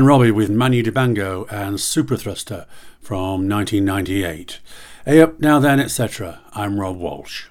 Brian Robbie with Manu Dibango and Super Thruster from 1998. Hey up, now then, etc. I'm Rob Walsh.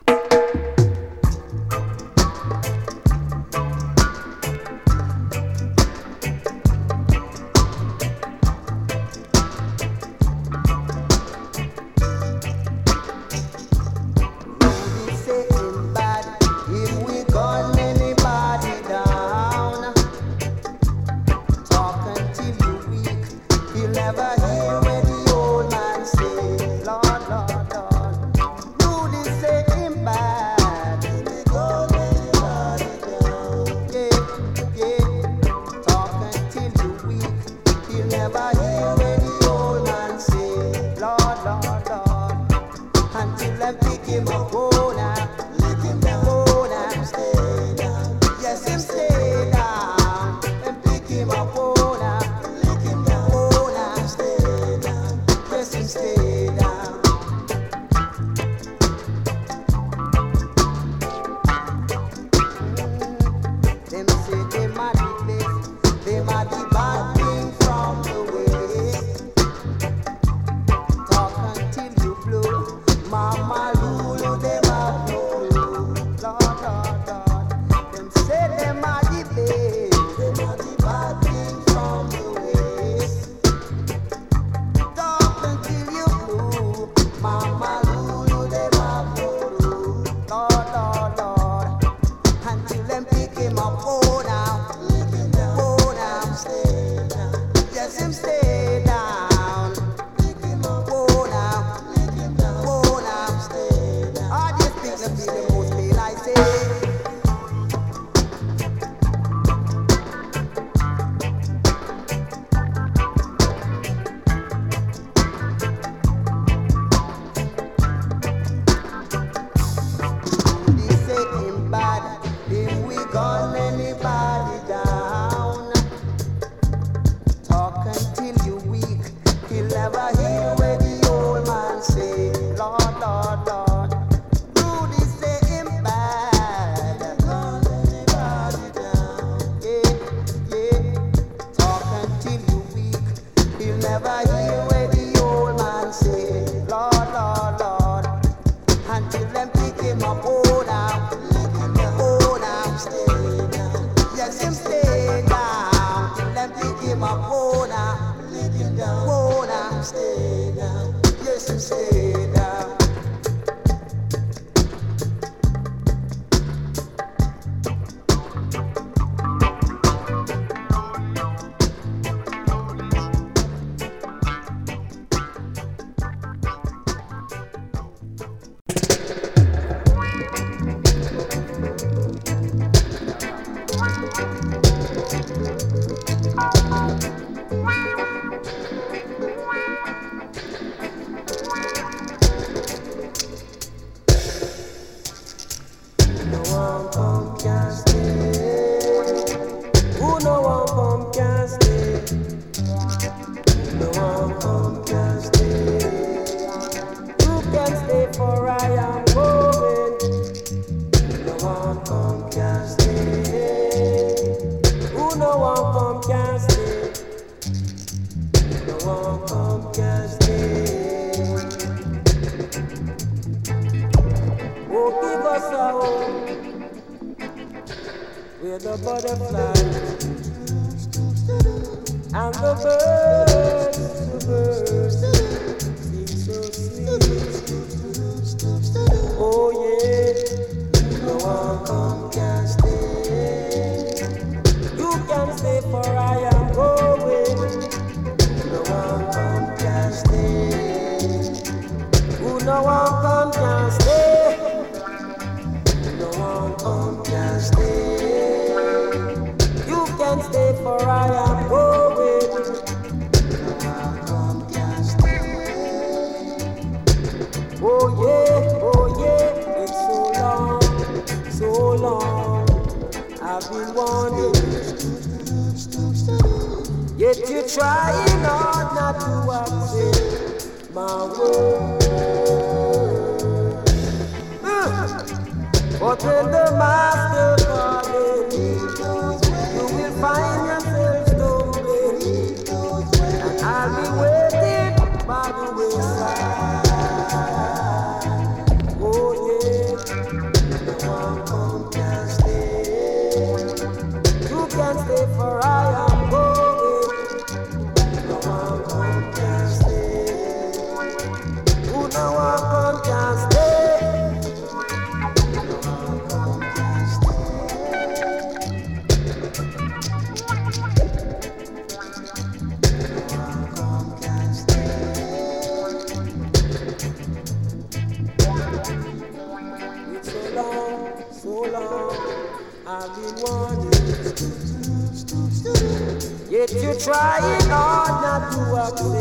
Where to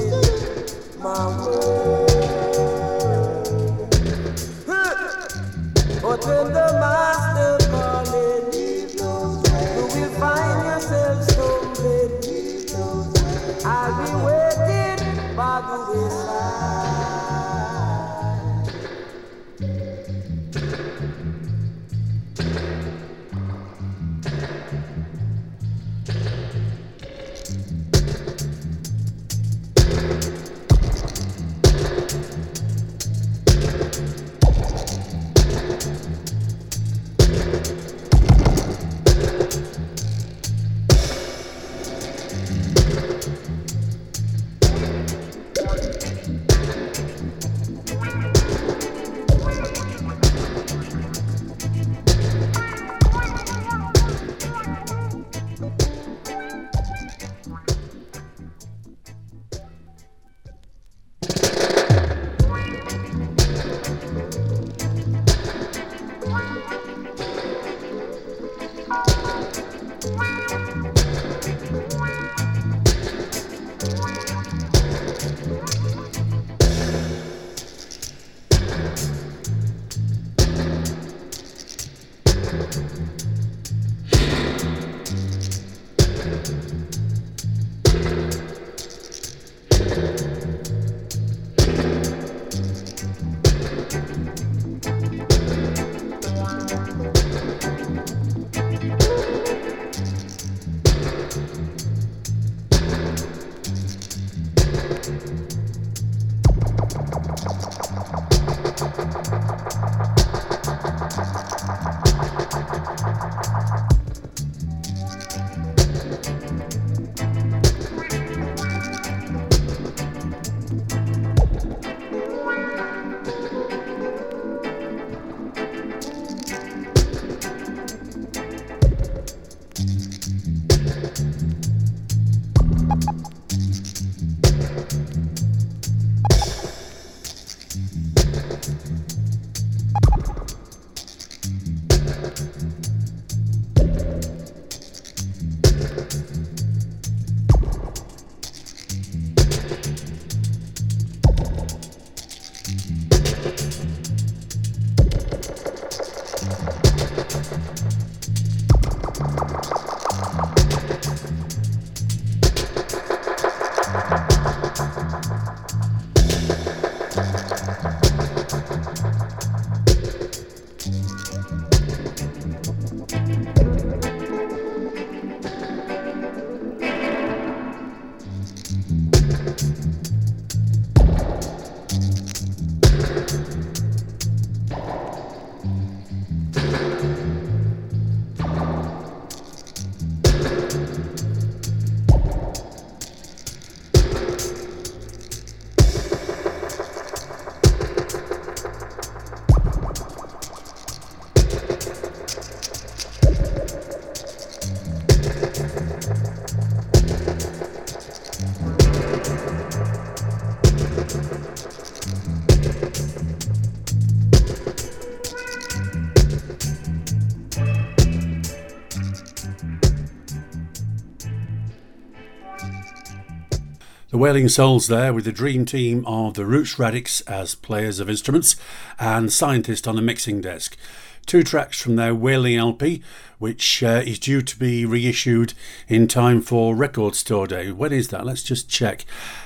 The Wailing Souls there with the dream team of the Roots Radics as players of instruments and Scientist on the mixing desk. Two tracks from their Wailing LP, which uh, is due to be reissued in time for Record Store Day. When is that? Let's just check.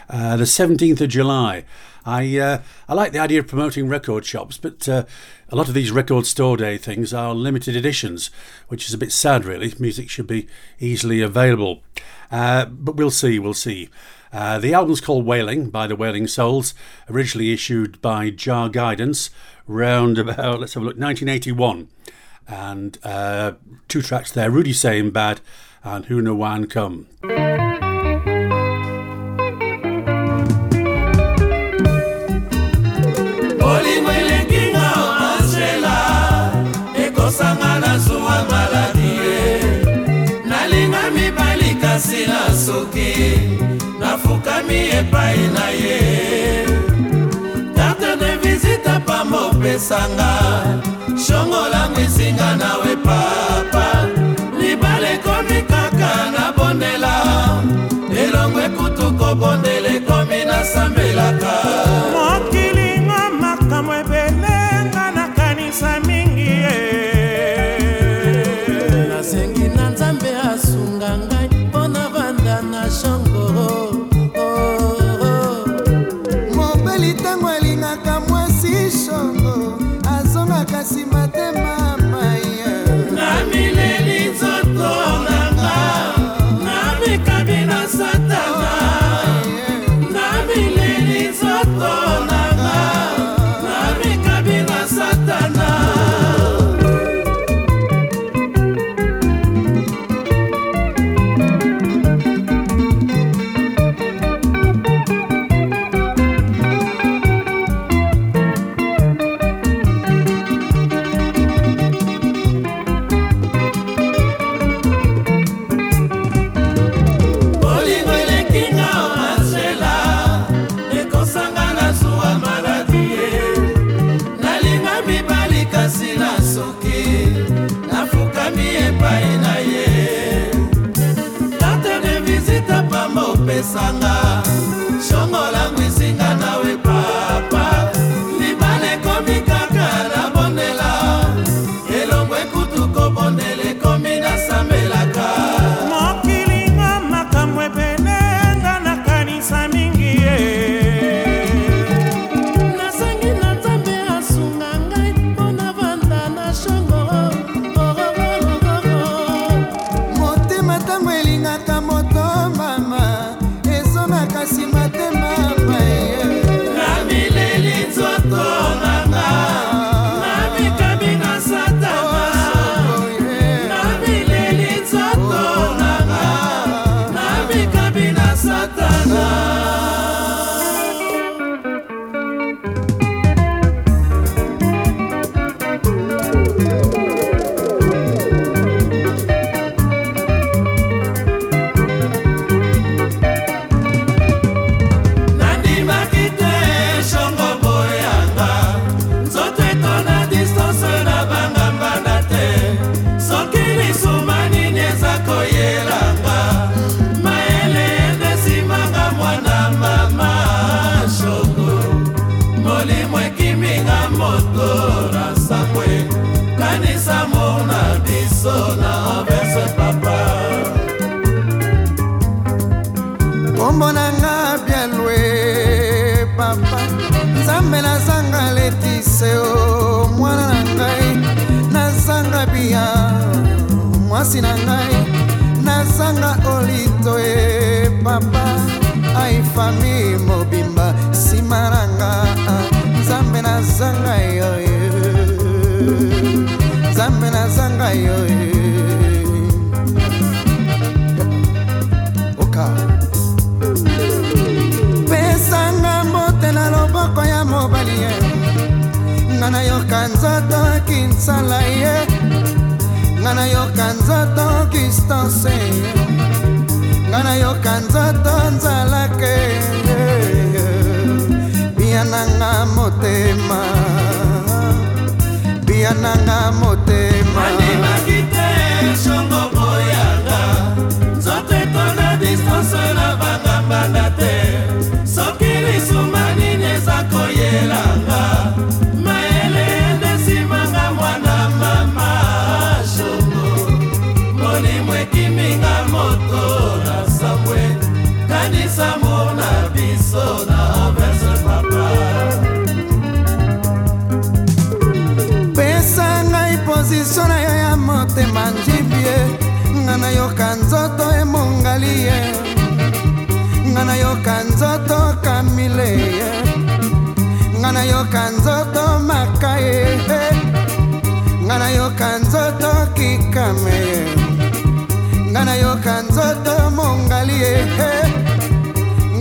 Uh, the 17th of July. I uh, I like the idea of promoting record shops, but uh, a lot of these record store day things are limited editions, which is a bit sad, really. Music should be easily available, uh, but we'll see. We'll see. Uh, the album's called Wailing by the Wailing Souls, originally issued by Jah Guidance round about, let's have a look, 1981. And uh, two tracks there Rudy Saying Bad and Who No One Come. Epai na ye. Karte de visite pamba opesanga shongolango esinga nawe papa. Libala ekomi kaka nabondela elongo ekutu kobondela ekomi nasambelaka mokilingo makambo ebele nga nakanisa pamba nayoka nzoto kinsala ye. Nga nayoka nzoto distance ye. Nga nayoka nzoto nzalake bia nanga motema. Bia nanga motema. Mandimaki te shongo boyanga. Nzoto etona distance na bangambanga te. Soki lisuma nini eza koyelanga kanisa mona biso na verse papa. Pesa ngai pozisio na yo ya motema njibie nga nayoka nzoto emongali ye. Nga nayoka nzoto kamile ye. Nga nayoka nzoto makaye nga nayoka nzoto kikame ye. Nga nayoka nzoto mongali ye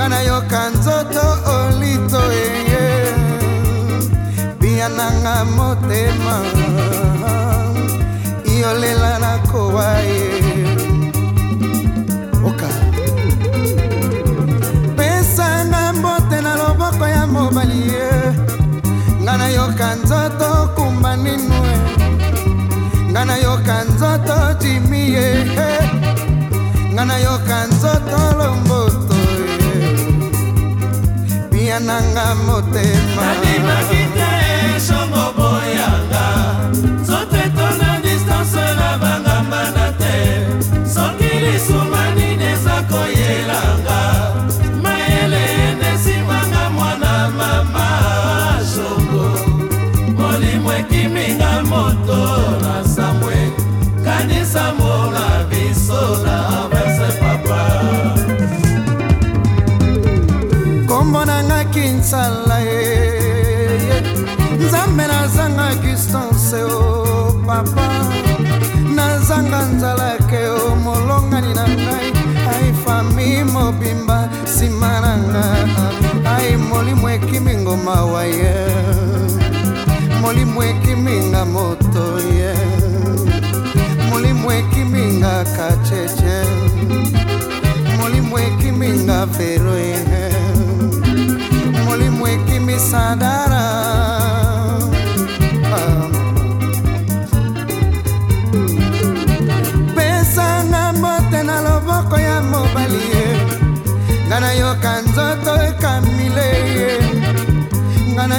nga nayoka nzoto olito eye. Bia nanga motema iolela nakowa ye. Oka. Pesanga mbote na loboko ya mobali ye. Nga nayoka nzoto kumba ninue nga nayoka nzoto jimi ye. Nga nayoka nzoto lomboto bia nanga motema. Nandimaki te shongo boyanga. Nzoto etona distance na bangambanda te. Soki lisuma nini eza koyelanga molimo ekimi ngoma wa ye. Molimo ekiminga moto ye. Molimo ekiminga kacheche molimo ekiminga vero ye. Molimo ekimi sadara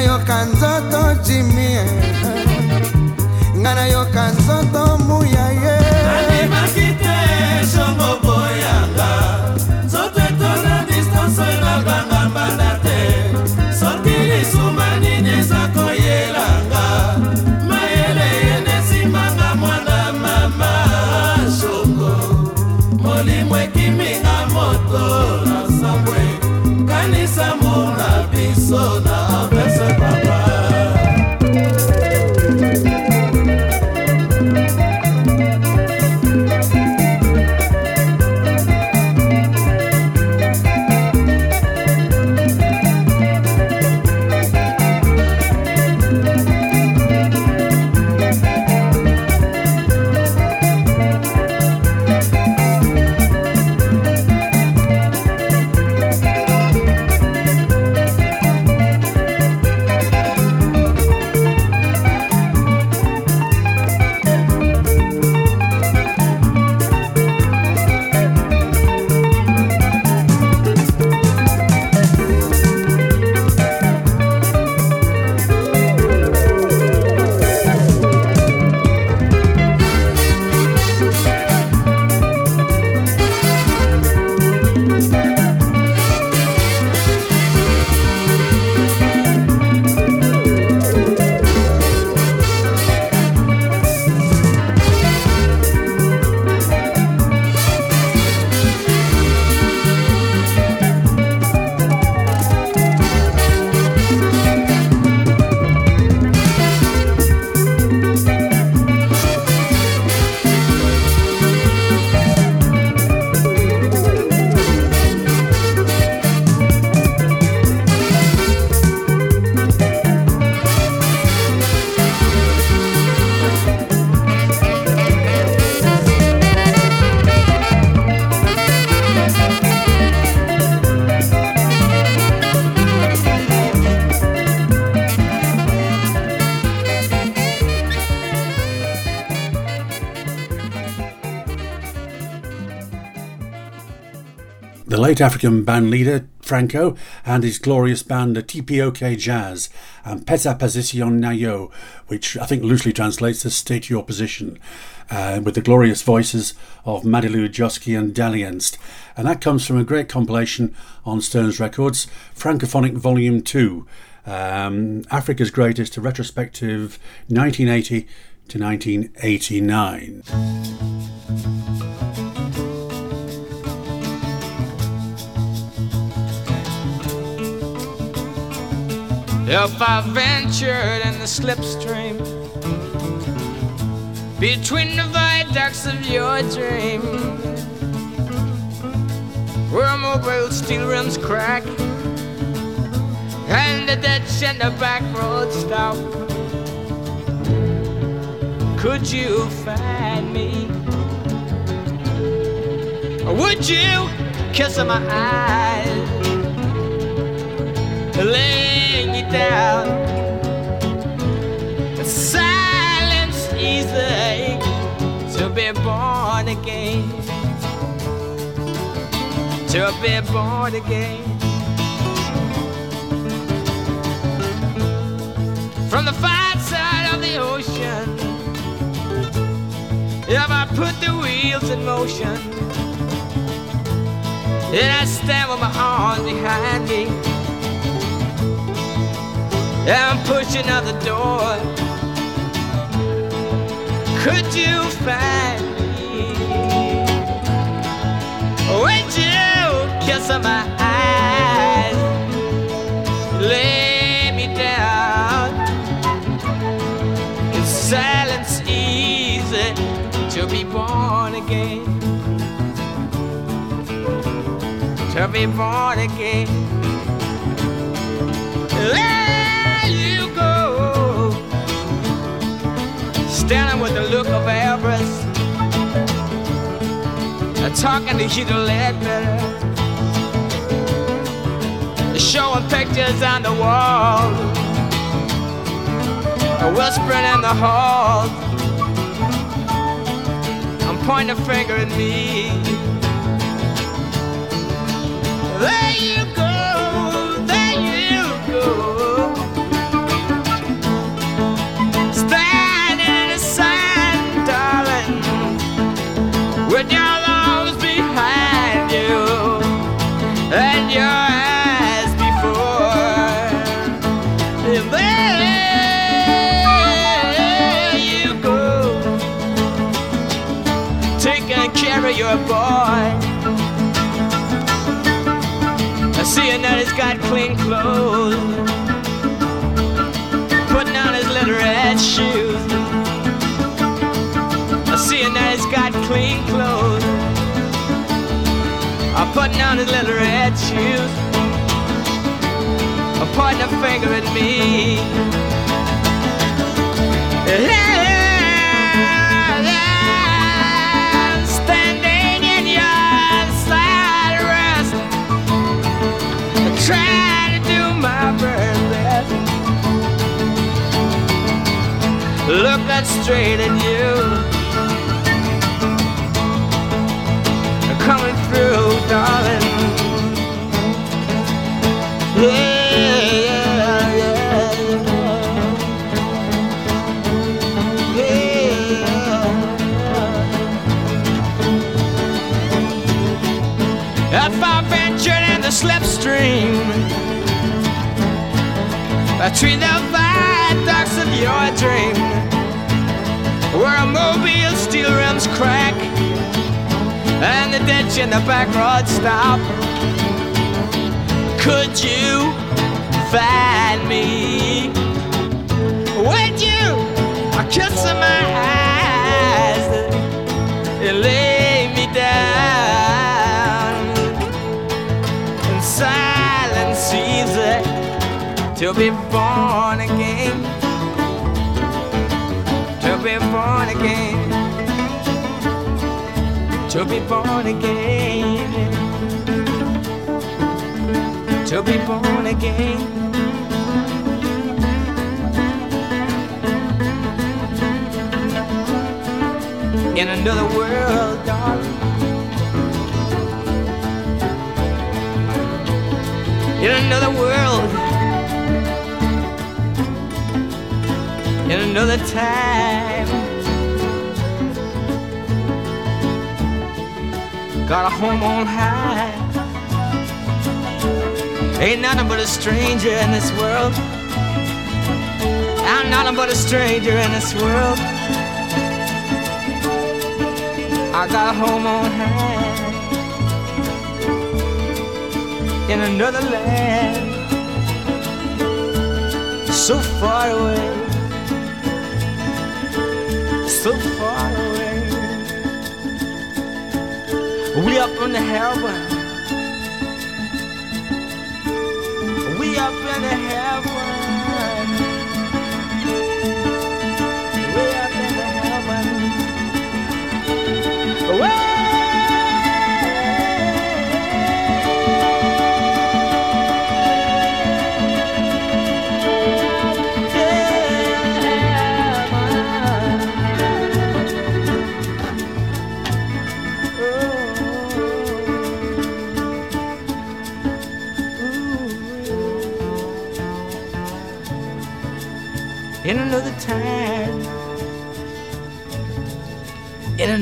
nayoka nzoto jimi ye nga nayoka nzoto muya ye. Nandimaki te shongo boyanga nzoto etona distance na bangambanda te. Soki lisuma nini eza koyelanga. Mayele enesimanga mwana mama. Shongo molimo ekiminga moto na sambwe. Kanisa mona biso na late African band leader Franco and his glorious band the TPOK Jazz and Peta Position Nayo, which I think loosely translates as State Your Position, uh, with the glorious voices of Madilu Josky and Dalienst. And that comes from a great compilation on Sterns Records, Francophonic Volume 2, um, Africa's Greatest, retrospective 1980 to 1989. If I ventured in the slipstream between the viaducts of your dream, where mobile steel rims crack and the ditch and the back road stop, could you find me? Or would you kiss my eyes? Lay me down. Silence easy to be born again. To be born again. From the far side of the ocean, if I put the wheels in motion, and I stand with my arms behind me. I'm pushing out the door. Could you find me? Would you kiss my eyes? Lay me down. Is silence easy to be born again? To be born again. Standing with the look of avarice, talking to Huddie Ledbetter, showing pictures on the wall, whispering in the hall. I'm pointing a finger at me. There you go, your behind you and your eyes before. And there you go, taking care of your boy. I see that he's got clean clothes, putting on his little red shoes. Putting on his little red shoes. Pointing a finger at me. Standing in your side rest trying to do my best. Looking straight at you, darling. Yeah, yeah, yeah. The slipstream between the viaducts of your dream, where a mobile steel rims crack and the ditch in the back road stop, could you find me? Would you kiss my eyes and lay me down? in silence easy to be born again. To be born again to be born again, to be born again. In another world, darling. In another world. In another time. got a home on high. Ain't nothing but a stranger in this world. I'm nothing but a stranger in this world. I got a home on high in another land, so far away, so far. We up in the heaven. We up in the heaven.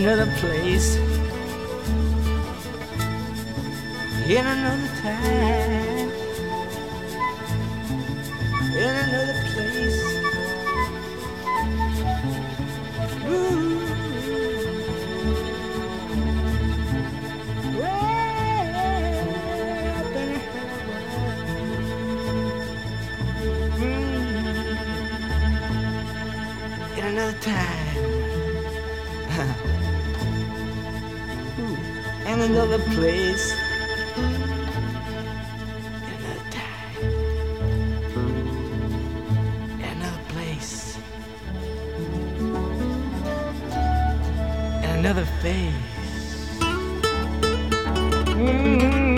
another place. In another face. Mm-hmm.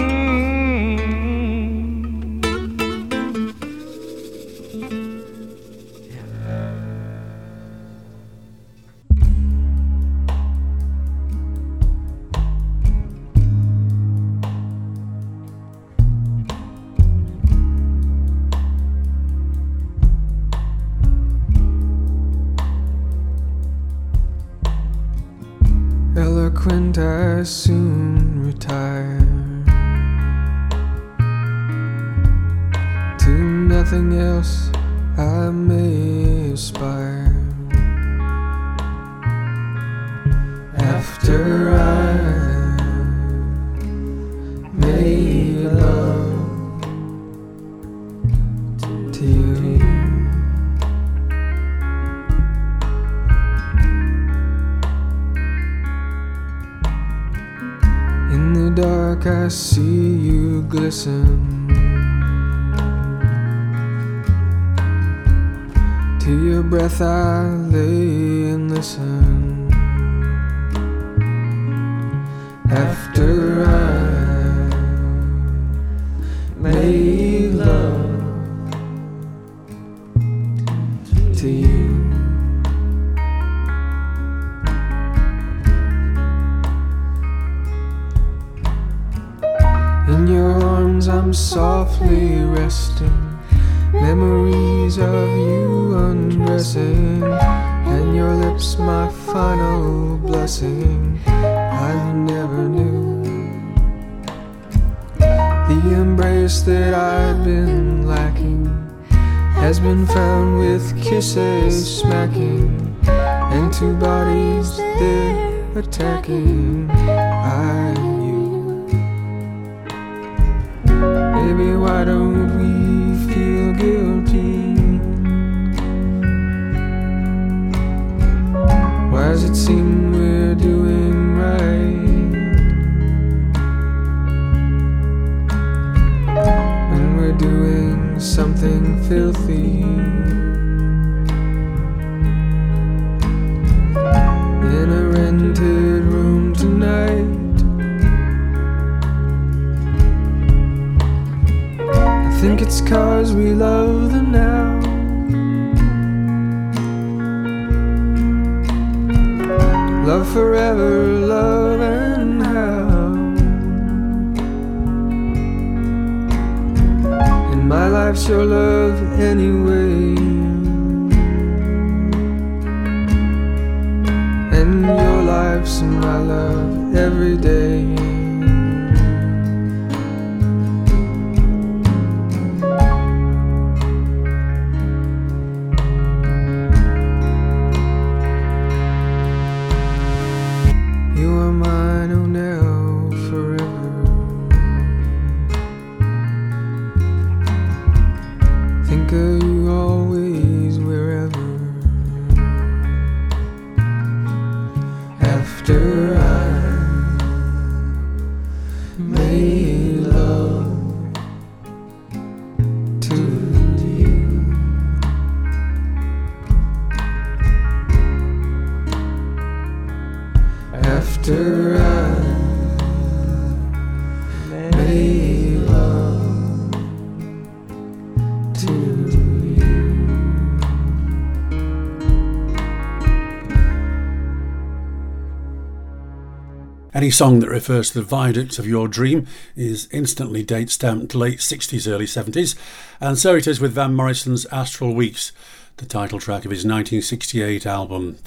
Any song that refers to the viaducts of your dream is instantly date stamped late 60s, early 70s, and so it is with Van Morrison's Astral Weeks, the title track of his 1968 album.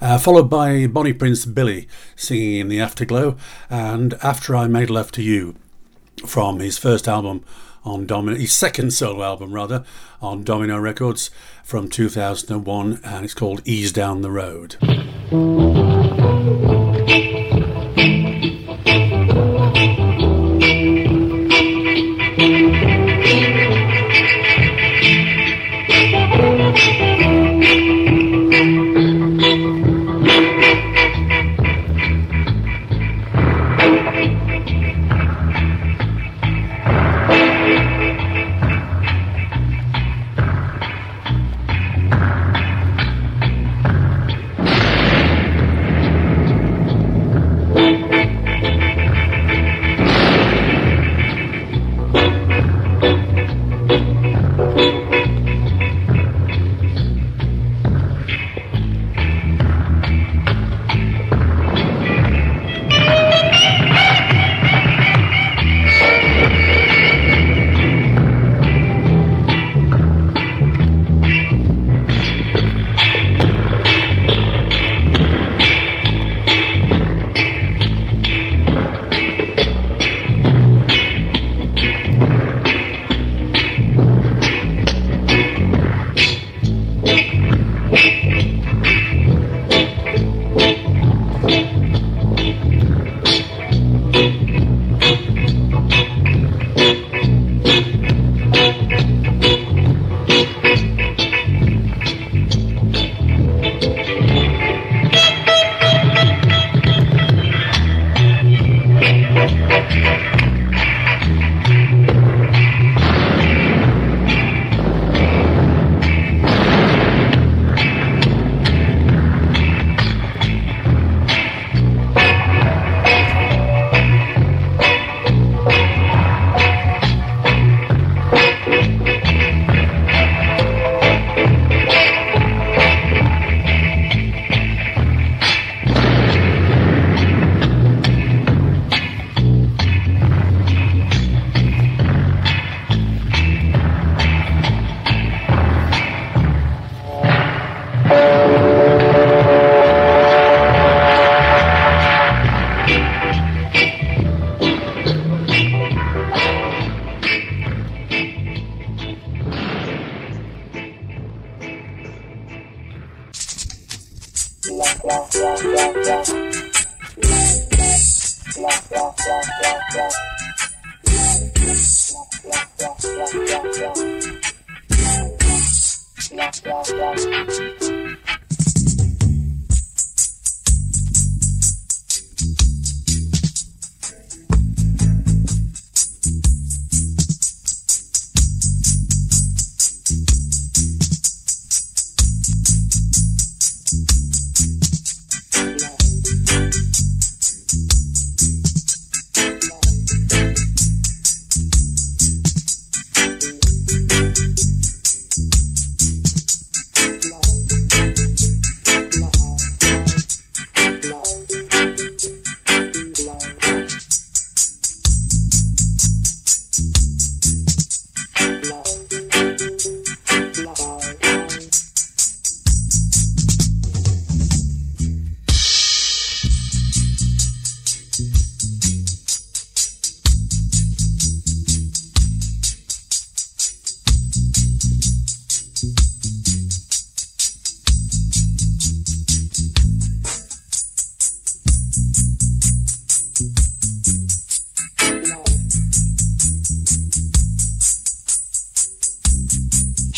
Uh, followed by Bonnie Prince Billy singing in the Afterglow and After I Made Love to You from his first album on Domino, his second solo album rather, on Domino Records from 2001, and it's called Ease Down the Road.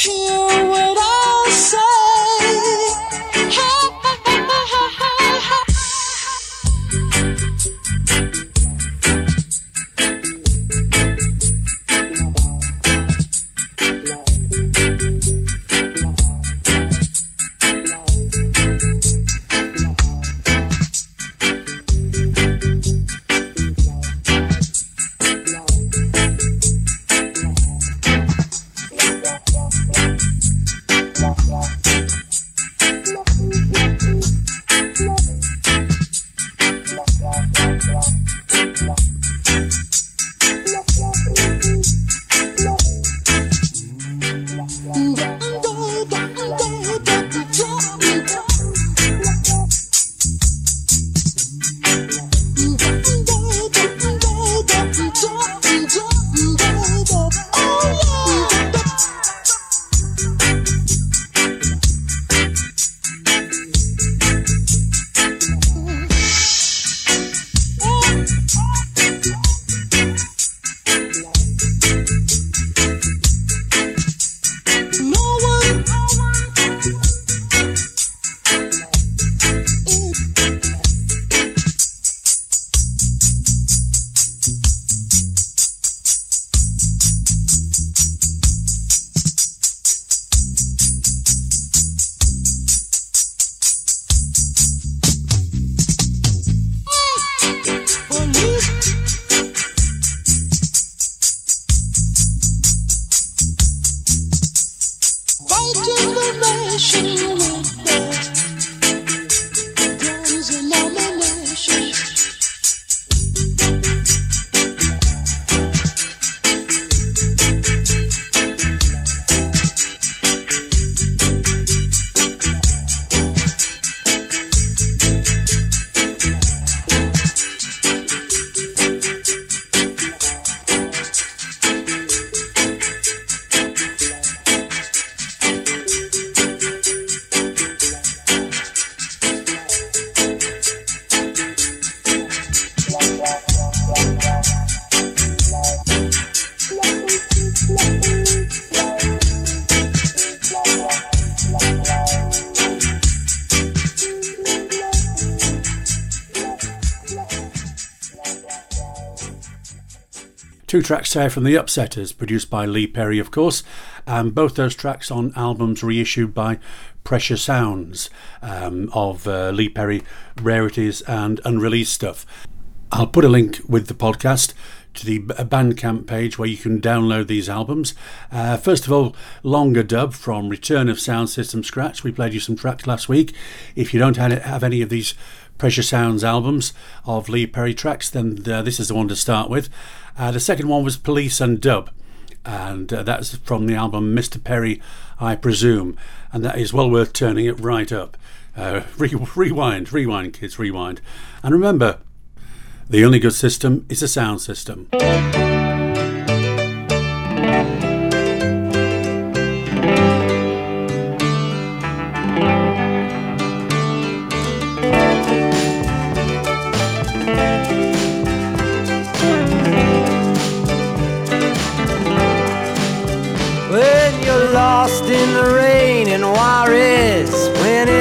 Hear tracks there from The Upsetters, produced by Lee Perry, of course, and both those tracks on albums reissued by Pressure Sounds um, of uh, Lee Perry rarities and unreleased stuff. I'll put a link with the podcast to the Bandcamp page where you can download these albums. Uh, first of all, Longer Dub from Return of Sound System Scratch. We played you some tracks last week. If you don't have any of these Pressure Sounds albums of Lee Perry tracks, then uh, this is the one to start with. Uh, the second one was Police and Dub, and uh, that's from the album Mr. Perry, I presume, and that is well worth turning it right up. Uh, re- rewind, rewind, kids, rewind. And remember, the only good system is a sound system.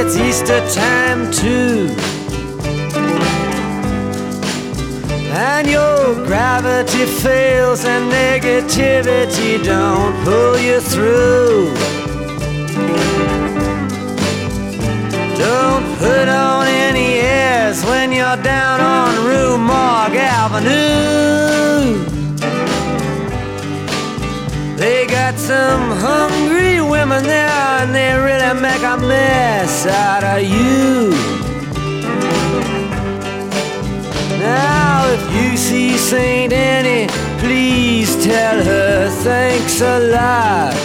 It's Easter time too. And your gravity fails and negativity don't pull you through. Don't put on any airs when you're down on Rue Morgue Avenue. They got some hungry women there and they really make a mess out of you. Now, if you see Saint Annie, please tell her thanks a lot.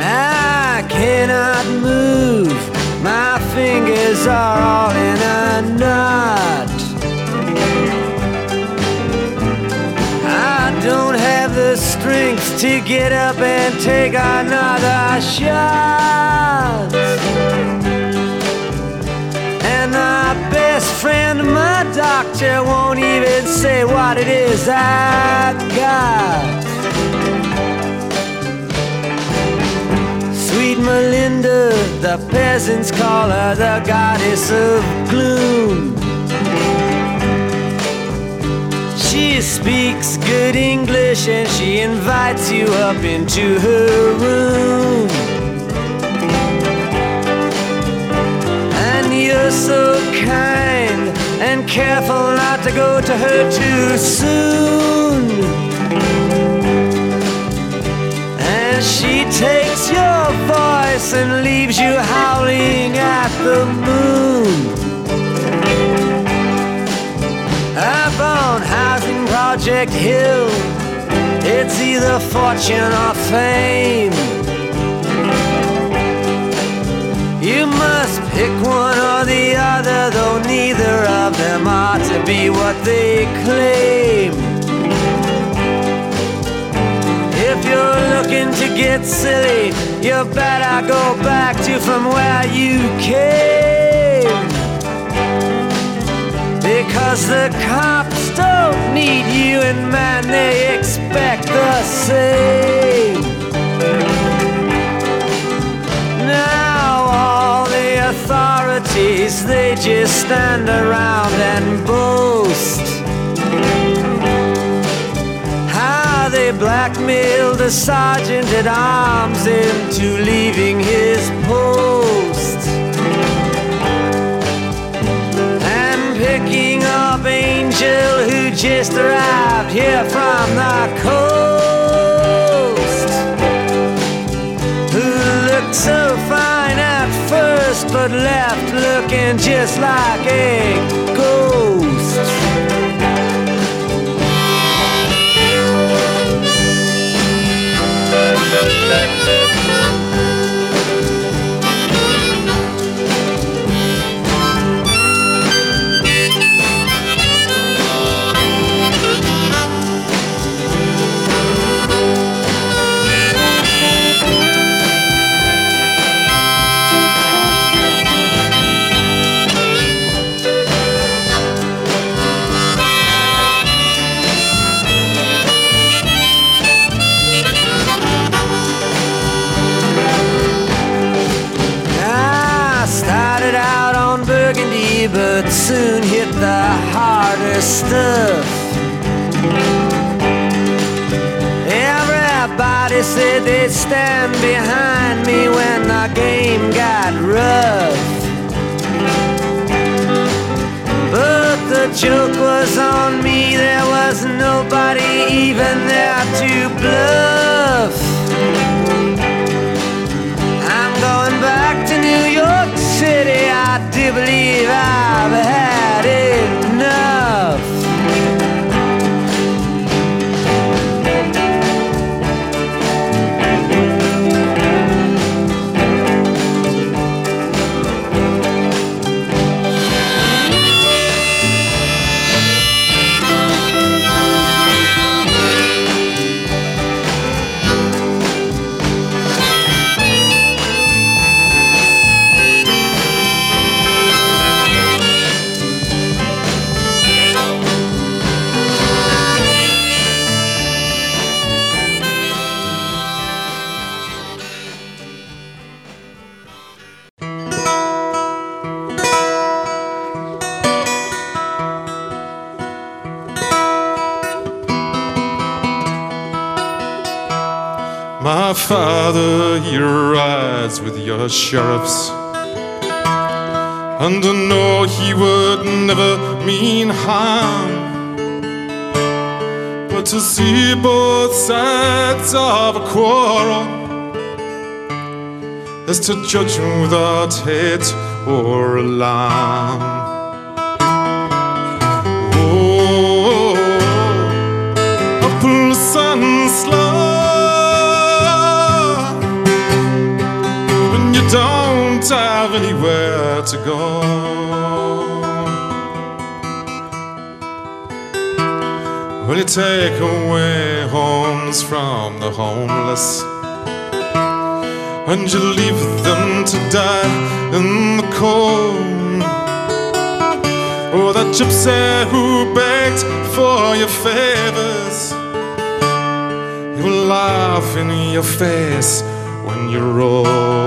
I cannot move, my fingers are all in a knot. to get up and take another shot. And my best friend, my doctor, won't even say what it is I've got. Sweet Melinda, the peasants call her the goddess of gloom. She speaks good English and she invites you up into her room. And you're so kind and careful not to go to her too soon. And she takes your voice and leaves you howling at the moon. Project Hill, it's either fortune or fame. You must pick one or the other, though neither of them ought to be what they claim. If you're looking to get silly, you better go back to from where you came. Because the cops don't need you, and man, they expect the same. Now, all the authorities, they just stand around and boast. How they blackmailed the sergeant at arms into leaving his post. Angel who just arrived here from the coast. Who looked so fine at first but left looking just like a ghost. Stuff. Everybody said they'd stand behind me when the game got rough. But the joke was on me, there was nobody even there to bluff. I'm going back to New York City. I do believe I've had your sheriffs. And I know he would never mean harm. But to see both sides of a quarrel is to judge without hate or alarm. Don't have anywhere to go. Will you take away homes from the homeless? And you leave them to die in the cold. Or that gypsy who begged for your favors. He will laugh in your face when you roll.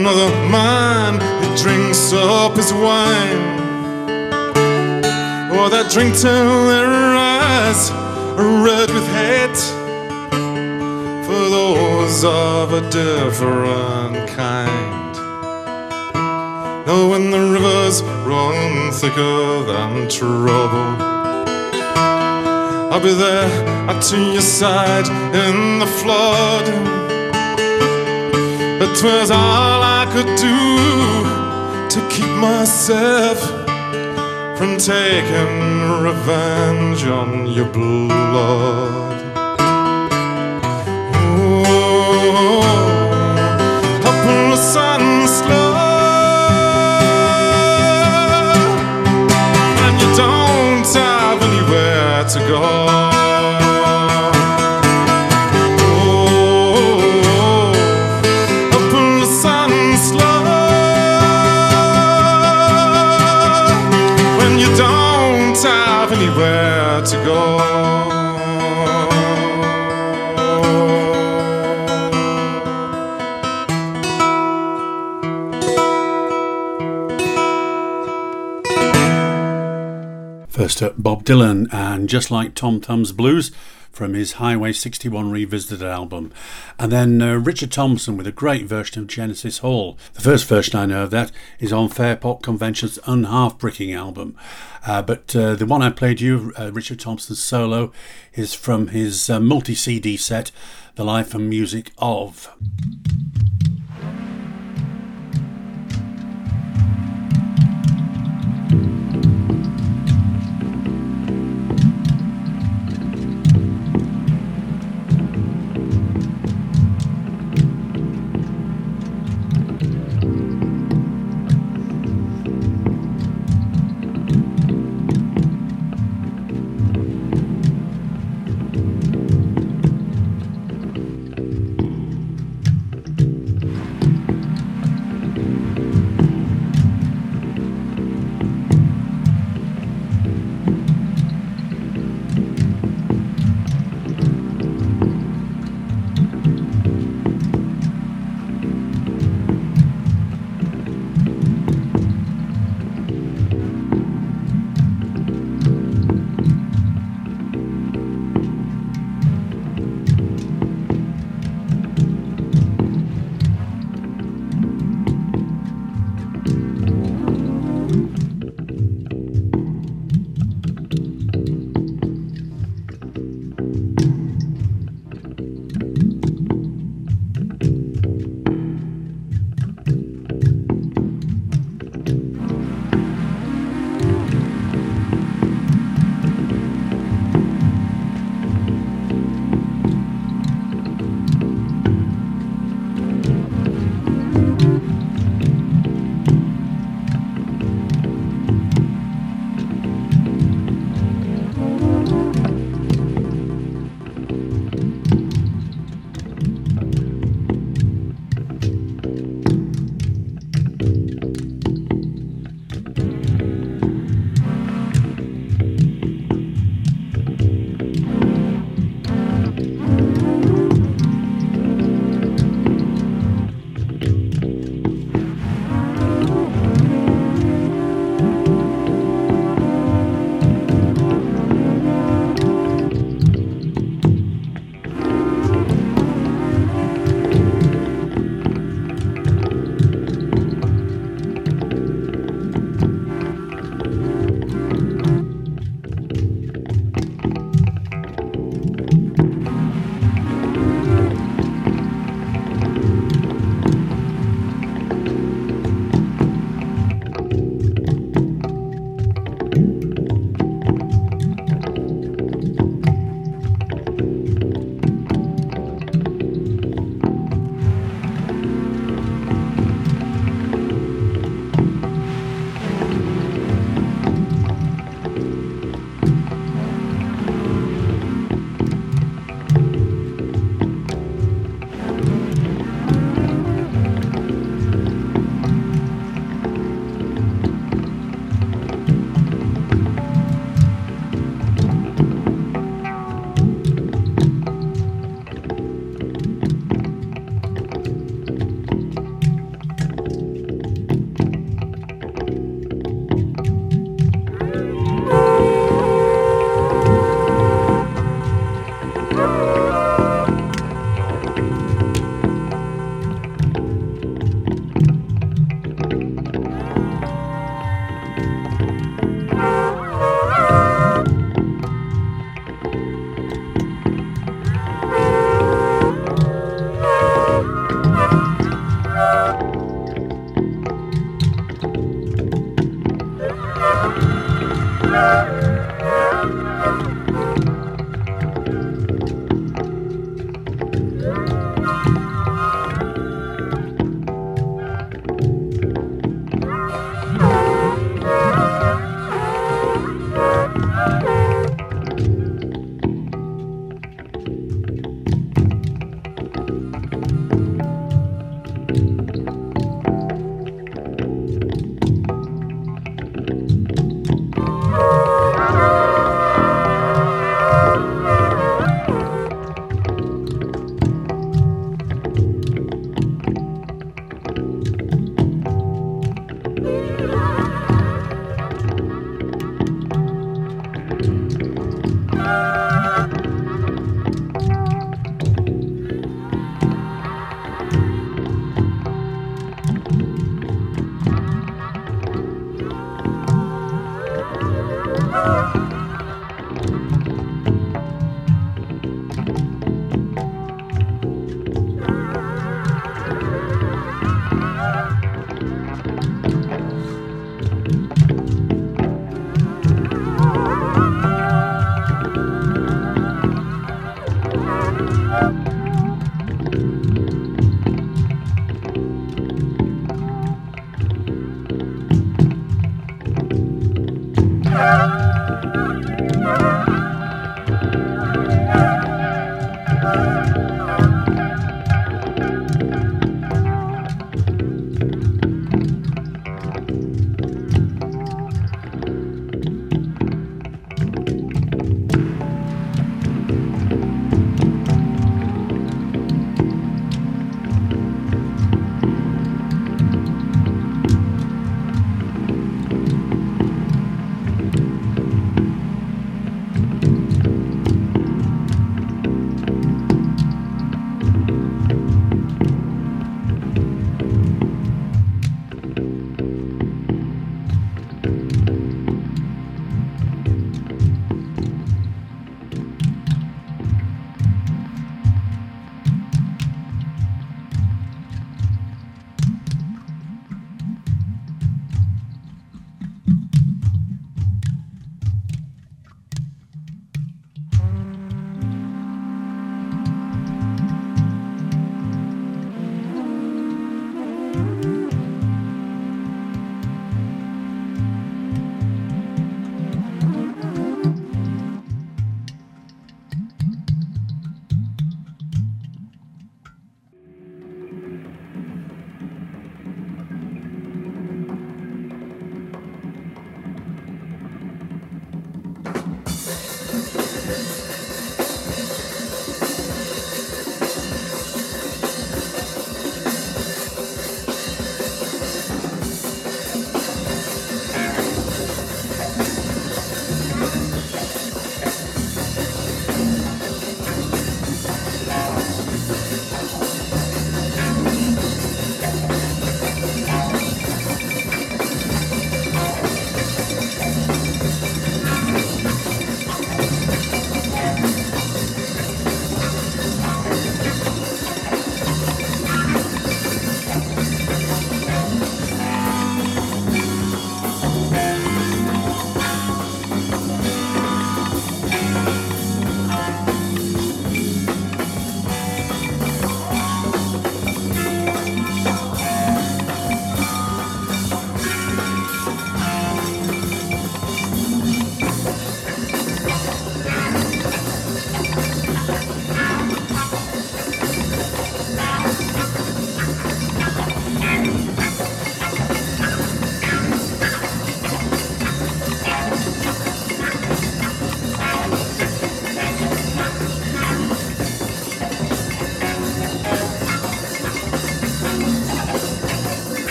Another man he drinks up his wine. Oh, they drink till their eyes are red with hate for those of a different kind. Now, when the rivers run thicker than trouble. I'll be there at your side in the flood. It was all I could do to keep myself from taking revenge on your blood. Oh, up in the sun slow, and you don't have anywhere to go. Bob Dylan, and just like Tom Thumb's Blues from his Highway 61 Revisited album. And then uh, Richard Thompson with a great version of Genesis Hall. The first version I know of that is on Fairport Convention's Unhalfbricking album. Uh, but uh, the one I played you, uh, Richard Thompson's solo, is from his uh, multi CD set, The Life and Music of.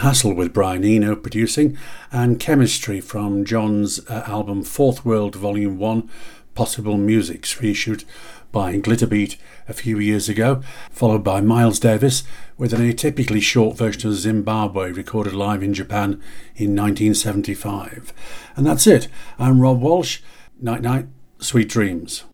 Jon Hassell with Brian Eno producing, and Chemistry from Jon's uh, album Fourth World Volume 1 Possible Musics, reissued by Glitterbeat a few years ago, followed by Miles Davis with an atypically short version of Zimbabwe recorded live in Japan in 1975. And that's it. I'm Rob Walsh. Night night, sweet dreams.